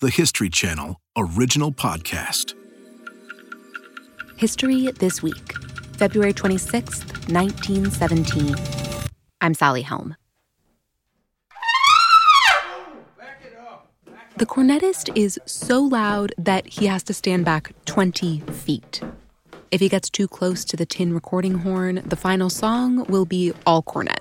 the History Channel original podcast. History This Week, February 26th, 1917. I'm Sally Helm. The cornetist is so loud that he has to stand back 20 feet. If he gets too close to the tin recording horn, the final song will be all cornet.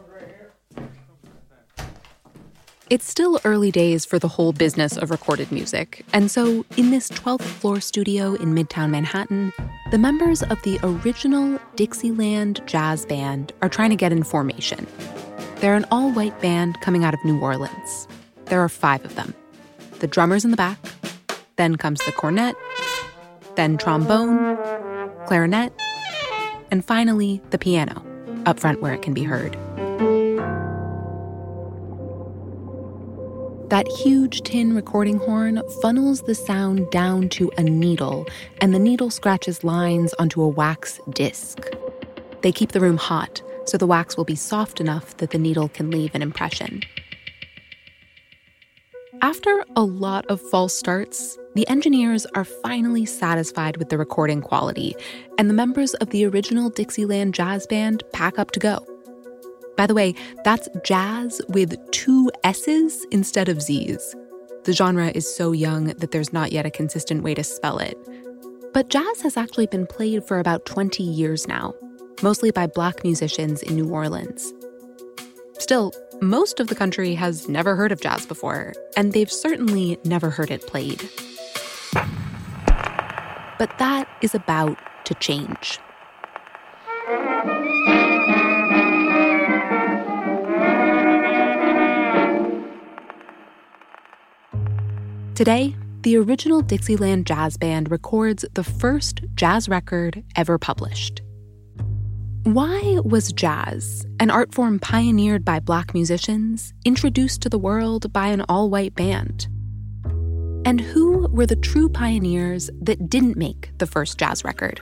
It's still early days for the whole business of recorded music, and so in this 12th floor studio in Midtown Manhattan, the members of the original Dixieland Jazz Band are trying to get in formation. They're an all white band coming out of New Orleans. There are five of them. The drummer's in the back, then comes the cornet, then trombone, clarinet, and finally the piano, up front where it can be heard. That huge tin recording horn funnels the sound down to a needle, and the needle scratches lines onto a wax disc. They keep the room hot, so the wax will be soft enough that the needle can leave an impression. After a lot of false starts, the engineers are finally satisfied with the recording quality, and the members of the original Dixieland Jazz Band pack up to go. By the way, that's jazz with two S's instead of Z's. The genre is so young that there's not yet a consistent way to spell it. But jazz has actually been played for about 20 years now, mostly by black musicians in New Orleans. Still, most of the country has never heard of jazz before, and they've certainly never heard it played. But that is about to change. Today, the original Dixieland Jazz Band records the first jazz record ever published. Why was jazz, an art form pioneered by black musicians, introduced to the world by an all white band? And who were the true pioneers that didn't make the first jazz record?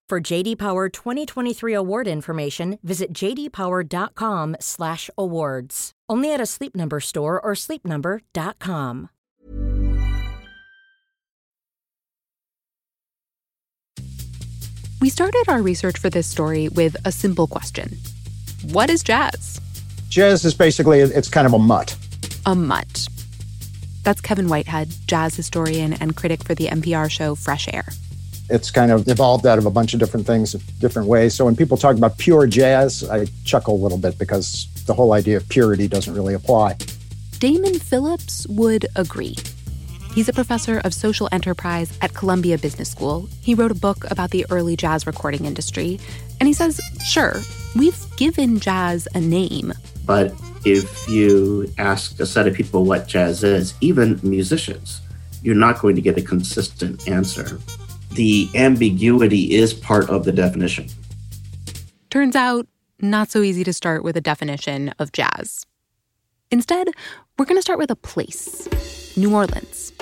For JD Power 2023 award information, visit jdpower.com/awards. Only at a Sleep Number store or sleepnumber.com. We started our research for this story with a simple question. What is jazz? Jazz is basically it's kind of a mutt. A mutt. That's Kevin Whitehead, jazz historian and critic for the NPR show Fresh Air it's kind of evolved out of a bunch of different things, different ways. So when people talk about pure jazz, I chuckle a little bit because the whole idea of purity doesn't really apply. Damon Phillips would agree. He's a professor of social enterprise at Columbia Business School. He wrote a book about the early jazz recording industry. And he says, sure, we've given jazz a name. But if you ask a set of people what jazz is, even musicians, you're not going to get a consistent answer the ambiguity is part of the definition. Turns out, not so easy to start with a definition of jazz. Instead, we're going to start with a place New Orleans.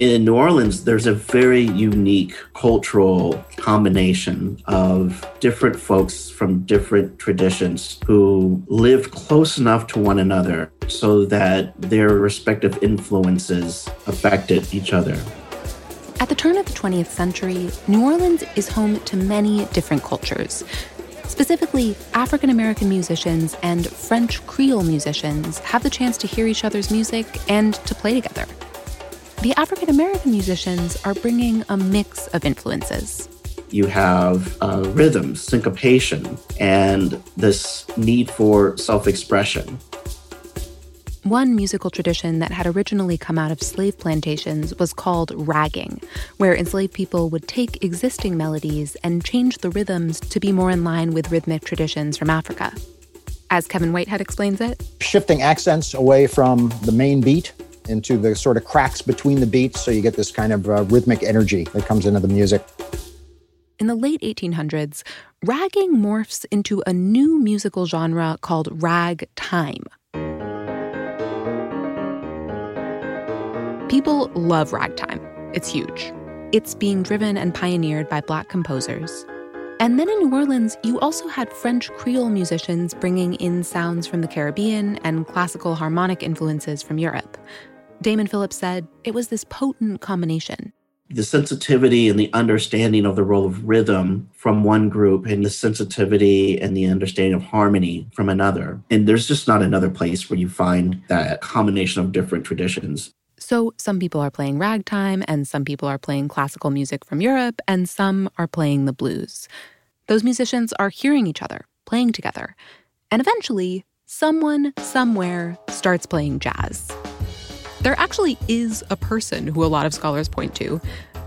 In New Orleans, there's a very unique cultural combination of different folks from different traditions who live close enough to one another so that their respective influences affected each other. At the turn of the 20th century, New Orleans is home to many different cultures. Specifically, African American musicians and French Creole musicians have the chance to hear each other's music and to play together. The African American musicians are bringing a mix of influences. You have uh, rhythm, syncopation, and this need for self expression. One musical tradition that had originally come out of slave plantations was called ragging, where enslaved people would take existing melodies and change the rhythms to be more in line with rhythmic traditions from Africa. As Kevin Whitehead explains it, shifting accents away from the main beat into the sort of cracks between the beats, so you get this kind of uh, rhythmic energy that comes into the music. In the late 1800s, ragging morphs into a new musical genre called ragtime. People love ragtime. It's huge. It's being driven and pioneered by black composers. And then in New Orleans, you also had French Creole musicians bringing in sounds from the Caribbean and classical harmonic influences from Europe. Damon Phillips said it was this potent combination. The sensitivity and the understanding of the role of rhythm from one group, and the sensitivity and the understanding of harmony from another. And there's just not another place where you find that combination of different traditions. So some people are playing ragtime, and some people are playing classical music from Europe, and some are playing the blues. Those musicians are hearing each other, playing together. And eventually, someone, somewhere, starts playing jazz. There actually is a person who a lot of scholars point to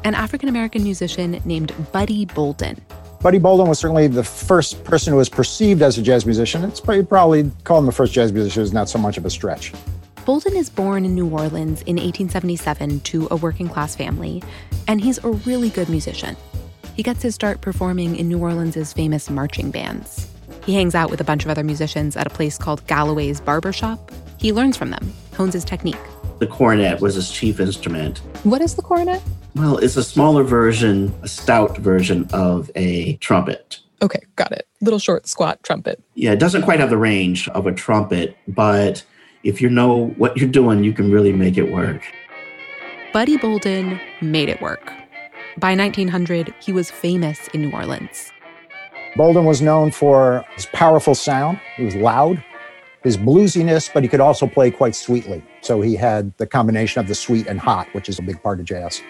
an African American musician named Buddy Bolden. Buddy Bolden was certainly the first person who was perceived as a jazz musician. It's probably, probably call him the first jazz musician is not so much of a stretch. Bolden is born in New Orleans in 1877 to a working class family, and he's a really good musician. He gets his start performing in New Orleans' famous marching bands. He hangs out with a bunch of other musicians at a place called Galloway's Barbershop. He learns from them, hones his technique. The cornet was his chief instrument. What is the cornet? Well, it's a smaller version, a stout version of a trumpet. Okay, got it. Little short, squat trumpet. Yeah, it doesn't quite have the range of a trumpet, but if you know what you're doing, you can really make it work. Buddy Bolden made it work. By 1900, he was famous in New Orleans. Bolden was known for his powerful sound. He was loud, his bluesiness, but he could also play quite sweetly. So he had the combination of the sweet and hot, which is a big part of jazz.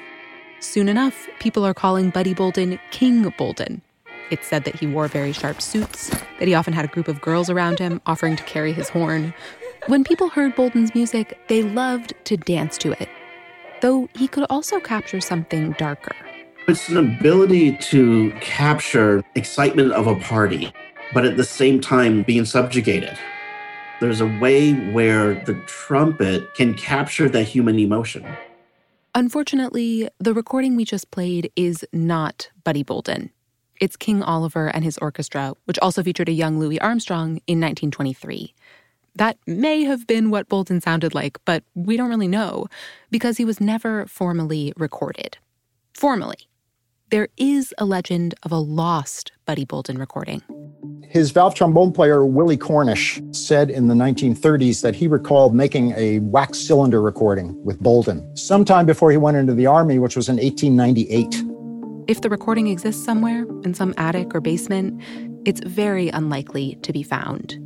Soon enough, people are calling Buddy Bolden King Bolden. It's said that he wore very sharp suits, that he often had a group of girls around him offering to carry his horn, when people heard Bolden's music, they loved to dance to it, though he could also capture something darker. It's an ability to capture excitement of a party, but at the same time being subjugated. There's a way where the trumpet can capture that human emotion. Unfortunately, the recording we just played is not Buddy Bolden. It's King Oliver and his orchestra, which also featured a young Louis Armstrong in 1923. That may have been what Bolden sounded like, but we don't really know because he was never formally recorded. Formally. There is a legend of a lost Buddy Bolden recording. His valve trombone player, Willie Cornish, said in the 1930s that he recalled making a wax cylinder recording with Bolden sometime before he went into the Army, which was in 1898. If the recording exists somewhere, in some attic or basement, it's very unlikely to be found.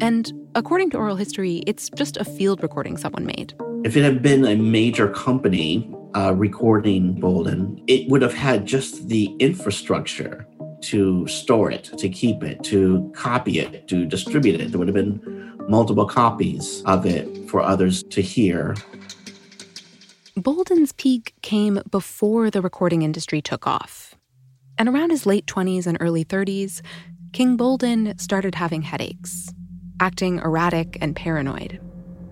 And according to oral history, it's just a field recording someone made. If it had been a major company uh, recording Bolden, it would have had just the infrastructure to store it, to keep it, to copy it, to distribute it. There would have been multiple copies of it for others to hear. Bolden's peak came before the recording industry took off. And around his late 20s and early 30s, King Bolden started having headaches acting erratic and paranoid.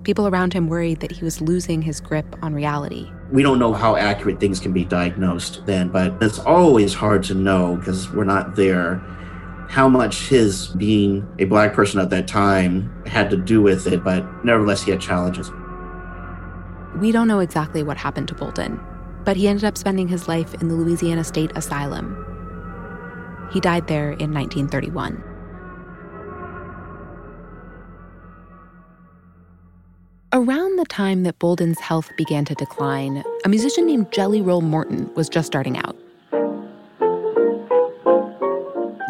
People around him worried that he was losing his grip on reality. We don't know how accurate things can be diagnosed then, but it's always hard to know because we're not there how much his being a black person at that time had to do with it, but nevertheless, he had challenges. We don't know exactly what happened to Bolden, but he ended up spending his life in the Louisiana State Asylum. He died there in 1931. Around the time that Bolden's health began to decline, a musician named Jelly Roll Morton was just starting out.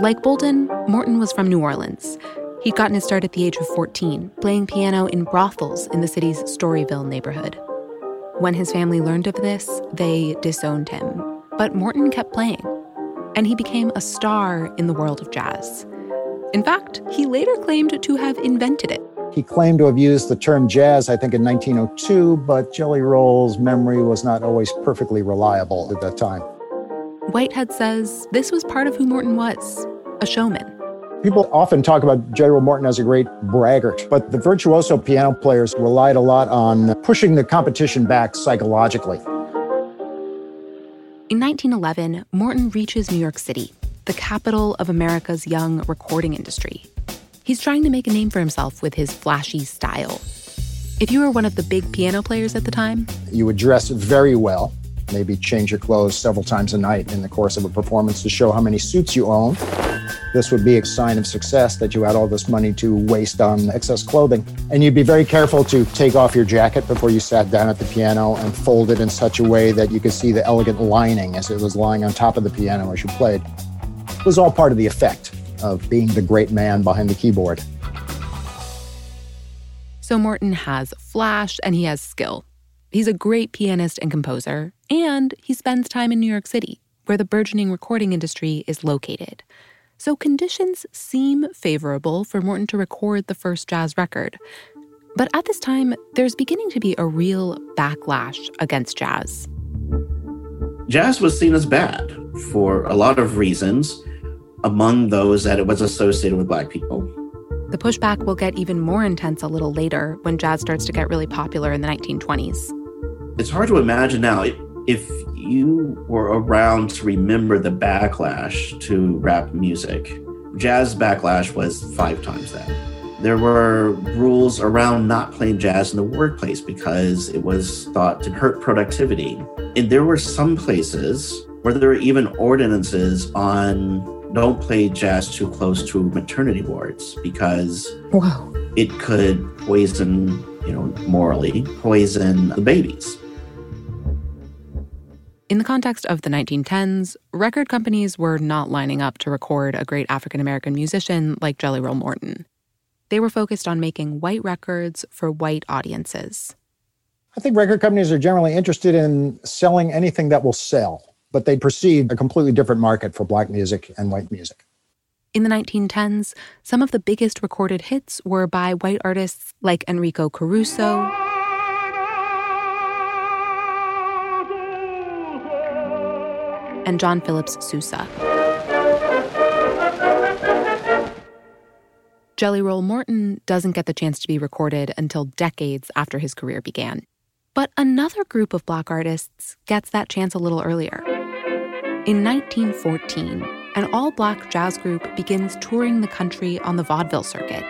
Like Bolden, Morton was from New Orleans. He'd gotten his start at the age of 14, playing piano in brothels in the city's Storyville neighborhood. When his family learned of this, they disowned him. But Morton kept playing, and he became a star in the world of jazz. In fact, he later claimed to have invented it He claimed to have used the term jazz, I think, in 1902, but Jelly Roll's memory was not always perfectly reliable at that time. Whitehead says this was part of who Morton was a showman. People often talk about Jelly Roll Morton as a great braggart, but the virtuoso piano players relied a lot on pushing the competition back psychologically. In 1911, Morton reaches New York City, the capital of America's young recording industry. He's trying to make a name for himself with his flashy style. If you were one of the big piano players at the time, you would dress very well, maybe change your clothes several times a night in the course of a performance to show how many suits you own. This would be a sign of success that you had all this money to waste on excess clothing. And you'd be very careful to take off your jacket before you sat down at the piano and fold it in such a way that you could see the elegant lining as it was lying on top of the piano as you played. It was all part of the effect of being the great man behind the keyboard. So Morton has flash and he has skill. He's a great pianist and composer, and he spends time in New York City, where the burgeoning recording industry is located. So conditions seem favorable for Morton to record the first jazz record. But at this time, there's beginning to be a real backlash against jazz. Jazz was seen as bad for a lot of reasons, among those that it was associated with black people. The pushback will get even more intense a little later when jazz starts to get really popular in the 1920s. It's hard to imagine now if you were around to remember the backlash to rap music, jazz backlash was five times that. There were rules around not playing jazz in the workplace because it was thought to hurt productivity. And there were some places where there were even ordinances on don't play jazz too close to maternity wards because Whoa. it could poison, you know, morally poison the babies. In the context of the 1910s, record companies were not lining up to record a great African American musician like Jelly Roll Morton. They were focused on making white records for white audiences. I think record companies are generally interested in selling anything that will sell, but they perceived a completely different market for black music and white music. In the 1910s, some of the biggest recorded hits were by white artists like Enrico Caruso, and John Phillips Sousa. Jelly Roll Morton doesn't get the chance to be recorded until decades after his career began. But another group of black artists gets that chance a little earlier. In 1914, an all black jazz group begins touring the country on the vaudeville circuit.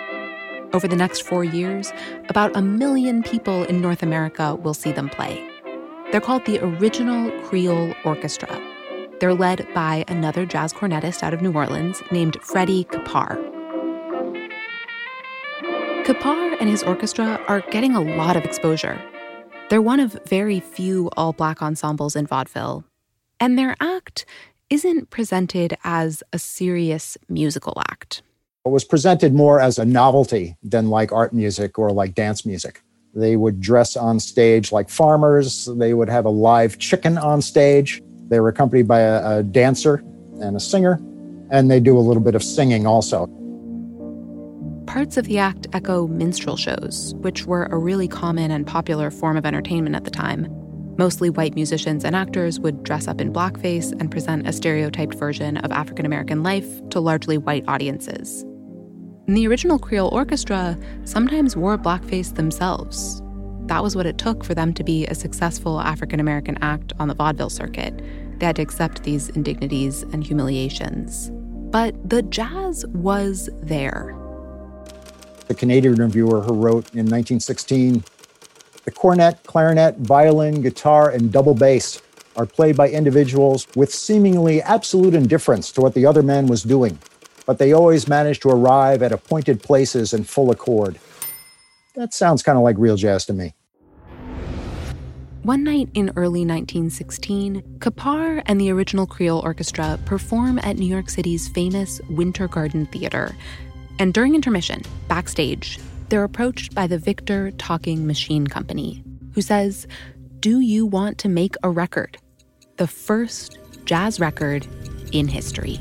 Over the next four years, about a million people in North America will see them play. They're called the Original Creole Orchestra. They're led by another jazz cornetist out of New Orleans named Freddie Keppard. Keppard and his orchestra are getting a lot of exposure. They're one of very few all black ensembles in vaudeville, and their act isn't presented as a serious musical act. It was presented more as a novelty than like art music or like dance music. They would dress on stage like farmers, they would have a live chicken on stage. They were accompanied by a, a dancer and a singer, and they do a little bit of singing also. Parts of the act echo minstrel shows, which were a really common and popular form of entertainment at the time. Mostly white musicians and actors would dress up in blackface and present a stereotyped version of African American life to largely white audiences. And the original Creole orchestra sometimes wore blackface themselves. That was what it took for them to be a successful African American act on the vaudeville circuit. They had to accept these indignities and humiliations. But the jazz was there. The Canadian reviewer who wrote in 1916 the cornet, clarinet, violin, guitar, and double bass are played by individuals with seemingly absolute indifference to what the other man was doing, but they always manage to arrive at appointed places in full accord. That sounds kind of like real jazz to me. One night in early 1916, Keppard and the original Creole Orchestra perform at New York City's famous Winter Garden Theater. And during intermission, backstage, they're approached by the Victor Talking Machine Company, who says, Do you want to make a record? The first jazz record in history.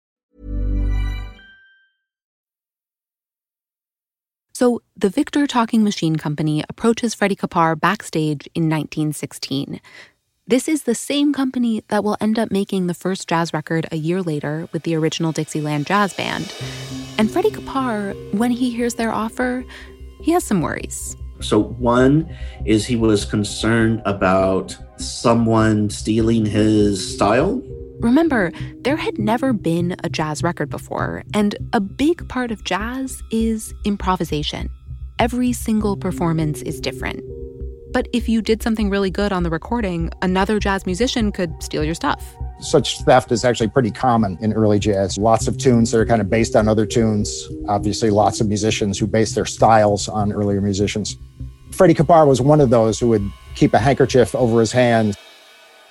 So, the Victor Talking Machine Company approaches Freddie Keppard backstage in 1916. This is the same company that will end up making the first jazz record a year later with the original Dixieland Jazz Band. And Freddie Keppard, when he hears their offer, he has some worries. So, one is he was concerned about someone stealing his style. Remember, there had never been a jazz record before, and a big part of jazz is improvisation. Every single performance is different. But if you did something really good on the recording, another jazz musician could steal your stuff. Such theft is actually pretty common in early jazz. Lots of tunes that are kind of based on other tunes. Obviously, lots of musicians who base their styles on earlier musicians. Freddie Keppard was one of those who would keep a handkerchief over his hand.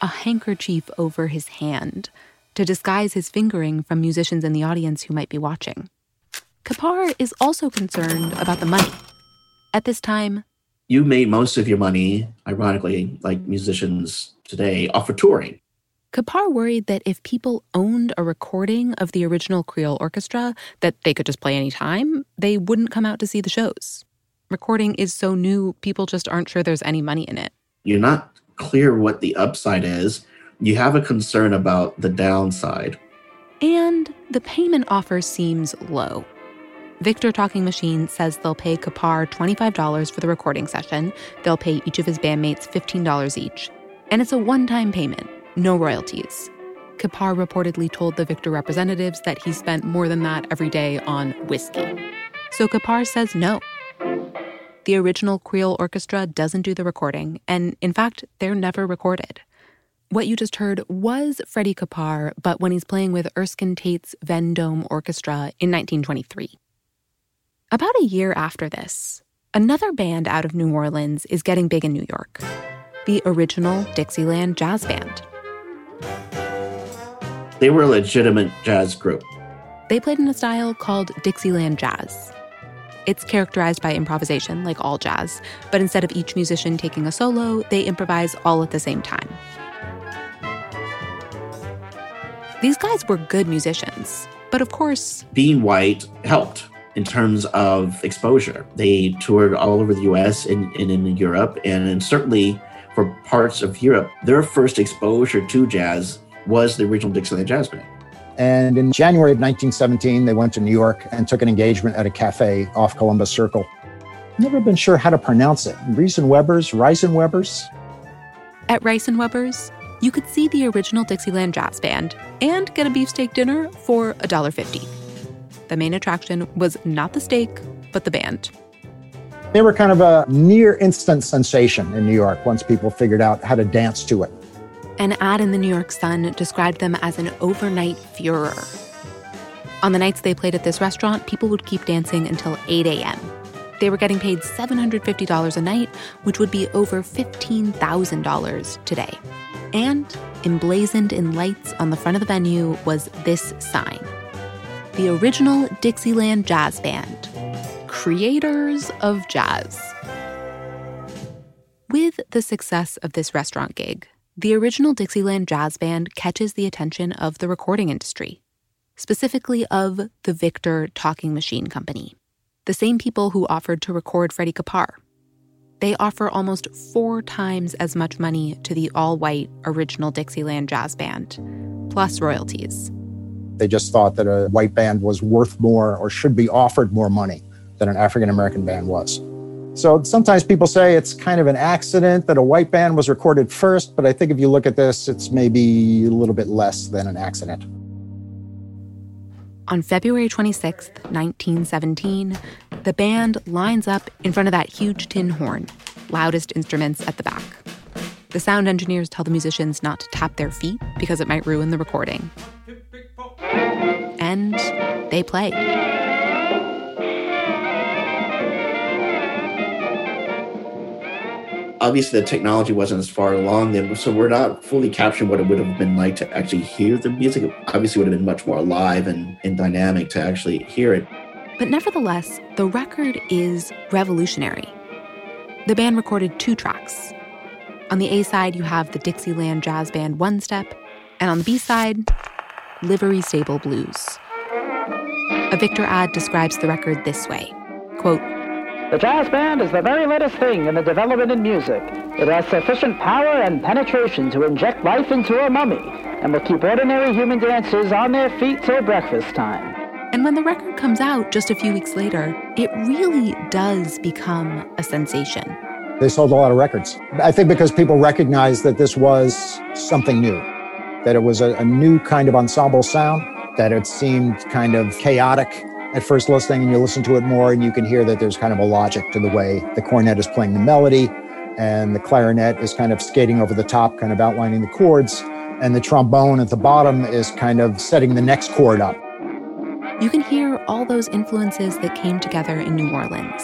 A handkerchief over his hand to disguise his fingering from musicians in the audience who might be watching. Keppard is also concerned about the money. At this time, You made most of your money, ironically, like musicians today, off of touring. Keppard worried that if people owned a recording of the original Creole orchestra that they could just play anytime, they wouldn't come out to see the shows. Recording is so new, people just aren't sure there's any money in it. You're not clear what the upside is. You have a concern about the downside. And the payment offer seems low. Victor Talking Machine says they'll pay Keppard $25 for the recording session. They'll pay each of his bandmates $15 each. And it's a one time payment, no royalties. Keppard reportedly told the Victor representatives that he spent more than that every day on whiskey. So Keppard says no. The original Creole Orchestra doesn't do the recording, and in fact, they're never recorded. What you just heard was Freddie Keppard, but when he's playing with Erskine Tate's Vendome Orchestra in 1923. About a year after this, another band out of New Orleans is getting big in New York the original Dixieland Jazz Band. They were a legitimate jazz group. They played in a style called Dixieland Jazz. It's characterized by improvisation, like all jazz, but instead of each musician taking a solo, they improvise all at the same time. These guys were good musicians, but of course, Being white helped in terms of exposure. They toured all over the US and, and in Europe, and, and certainly for parts of Europe, their first exposure to jazz was the original Dixieland Jazz Band. And in January of 1917, they went to New York and took an engagement at a cafe off Columbus Circle. Never been sure how to pronounce it. Reisen Weber's, Reisen Weber's? at Rice Weber's, you could see the original Dixieland Jazz Band and get a beefsteak dinner for $1.50. The main attraction was not the steak, but the band. They were kind of a near instant sensation in New York once people figured out how to dance to it. An ad in the New York Sun described them as an overnight furor. On the nights they played at this restaurant, people would keep dancing until 8 a.m. They were getting paid $750 a night, which would be over $15,000 today. And emblazoned in lights on the front of the venue was this sign The original Dixieland Jazz Band, creators of jazz. With the success of this restaurant gig, the original Dixieland Jazz Band catches the attention of the recording industry, specifically of the Victor Talking Machine Company, the same people who offered to record Freddie Keppard. They offer almost four times as much money to the all white original Dixieland Jazz Band, plus royalties. They just thought that a white band was worth more or should be offered more money than an African American band was. So sometimes people say it's kind of an accident that a white band was recorded first, but I think if you look at this, it's maybe a little bit less than an accident. On February 26, 1917, the band lines up in front of that huge tin horn, loudest instruments at the back. The sound engineers tell the musicians not to tap their feet because it might ruin the recording. And they play. Obviously the technology wasn't as far along then, so we're not fully capturing what it would have been like to actually hear the music. It obviously, would have been much more alive and, and dynamic to actually hear it. But nevertheless, the record is revolutionary. The band recorded two tracks. On the A side, you have the Dixieland Jazz Band One Step, and on the B side, Livery Stable Blues. A Victor ad describes the record this way quote, the jazz band is the very latest thing in the development in music. It has sufficient power and penetration to inject life into a mummy and will keep ordinary human dancers on their feet till breakfast time. And when the record comes out just a few weeks later, it really does become a sensation. They sold a lot of records. I think because people recognized that this was something new, that it was a, a new kind of ensemble sound, that it seemed kind of chaotic at first listening and you listen to it more and you can hear that there's kind of a logic to the way the cornet is playing the melody and the clarinet is kind of skating over the top, kind of outlining the chords, and the trombone at the bottom is kind of setting the next chord up. You can hear all those influences that came together in New Orleans,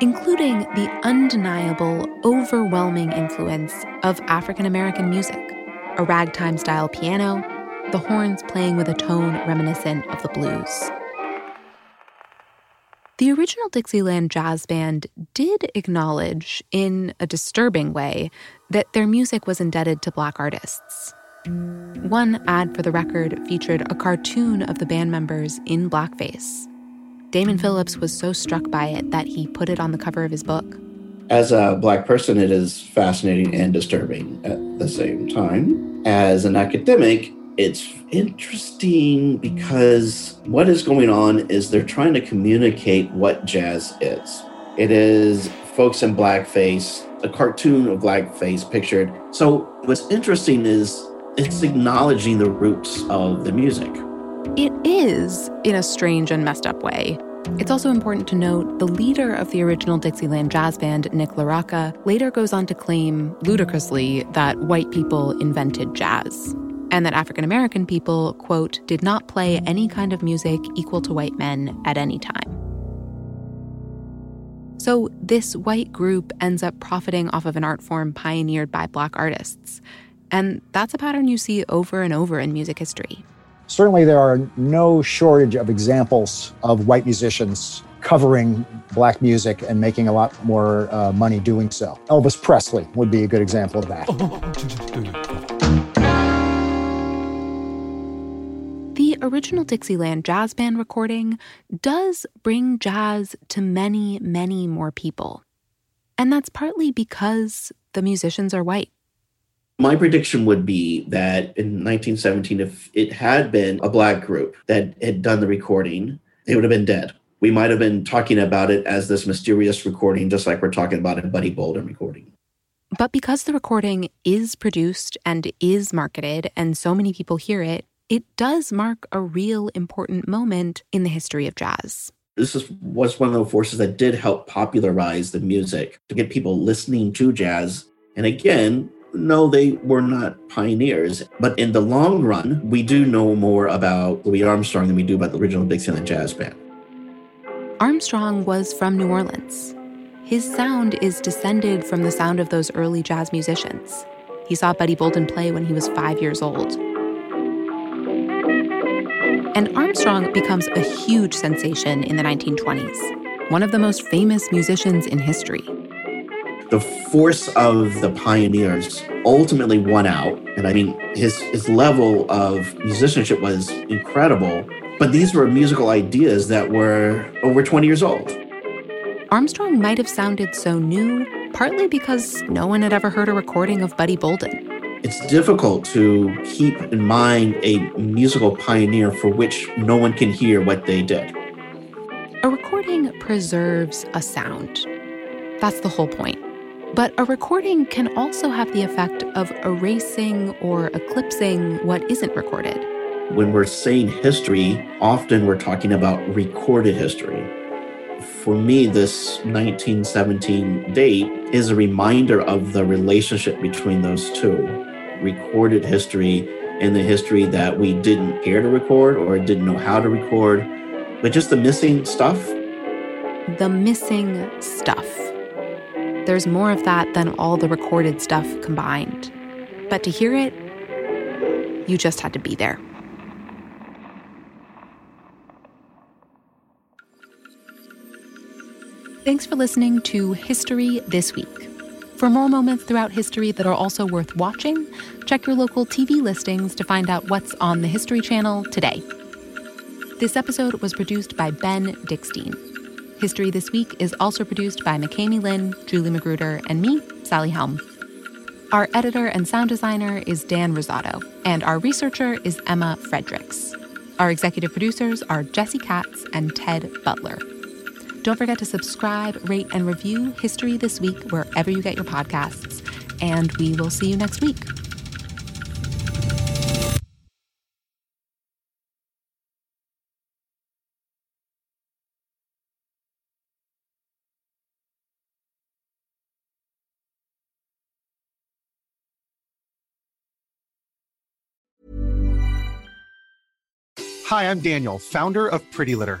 including the undeniable, overwhelming influence of African American music a ragtime style piano, the horns playing with a tone reminiscent of the blues. The original Dixieland Jazz Band did acknowledge, in a disturbing way, that their music was indebted to black artists. One ad for the record featured a cartoon of the band members in blackface. Damon Phillips was so struck by it that he put it on the cover of his book. As a black person, it is fascinating and disturbing at the same time. As an academic, it's interesting because what is going on is they're trying to communicate what jazz is. It is folks in blackface, a cartoon of blackface pictured. So what's interesting is it's acknowledging the roots of the music. It is, in a strange and messed up way. It's also important to note the leader of the original Dixieland jazz band, Nick LaRocca, later goes on to claim, ludicrously, that white people invented jazz and that African American people, quote, did not play any kind of music equal to white men at any time. So, this white group ends up profiting off of an art form pioneered by black artists. And that's a pattern you see over and over in music history. Certainly, there are no shortage of examples of white musicians covering black music and making a lot more uh, money doing so. Elvis Presley would be a good example of that. original Dixieland Jazz Band recording does bring jazz to many, many more people. And that's partly because the musicians are white. My prediction would be that in 1917, if it had been a black group that had done the recording, they would have been dead. We might have been talking about it as this mysterious recording, just like we're talking about a Buddy Bolden recording. But because the recording is produced and is marketed, and so many people hear it, it does mark a real important moment in the history of jazz. This is, was one of the forces that did help popularize the music to get people listening to jazz. And again, no, they were not pioneers. But in the long run, we do know more about Louis Armstrong than we do about the original Dixieland Jazz Band. Armstrong was from New Orleans. His sound is descended from the sound of those early jazz musicians. He saw Buddy Bolden play when he was five years old. And Armstrong becomes a huge sensation in the 1920s, one of the most famous musicians in history. The force of the pioneers ultimately won out. And I mean, his, his level of musicianship was incredible. But these were musical ideas that were over 20 years old. Armstrong might have sounded so new, partly because no one had ever heard a recording of Buddy Bolden. It's difficult to keep in mind a musical pioneer for which no one can hear what they did. A recording preserves a sound. That's the whole point. But a recording can also have the effect of erasing or eclipsing what isn't recorded. When we're saying history, often we're talking about recorded history. For me, this 1917 date is a reminder of the relationship between those two recorded history and the history that we didn't care to record or didn't know how to record, but just the missing stuff. The missing stuff. There's more of that than all the recorded stuff combined. But to hear it, you just had to be there. Thanks for listening to History This Week. For more moments throughout history that are also worth watching, check your local TV listings to find out what's on the History Channel today. This episode was produced by Ben Dickstein. History This Week is also produced by McKamey Lynn, Julie Magruder, and me, Sally Helm. Our editor and sound designer is Dan Rosato, and our researcher is Emma Fredericks. Our executive producers are Jesse Katz and Ted Butler. Don't forget to subscribe, rate, and review History This Week wherever you get your podcasts. And we will see you next week. Hi, I'm Daniel, founder of Pretty Litter.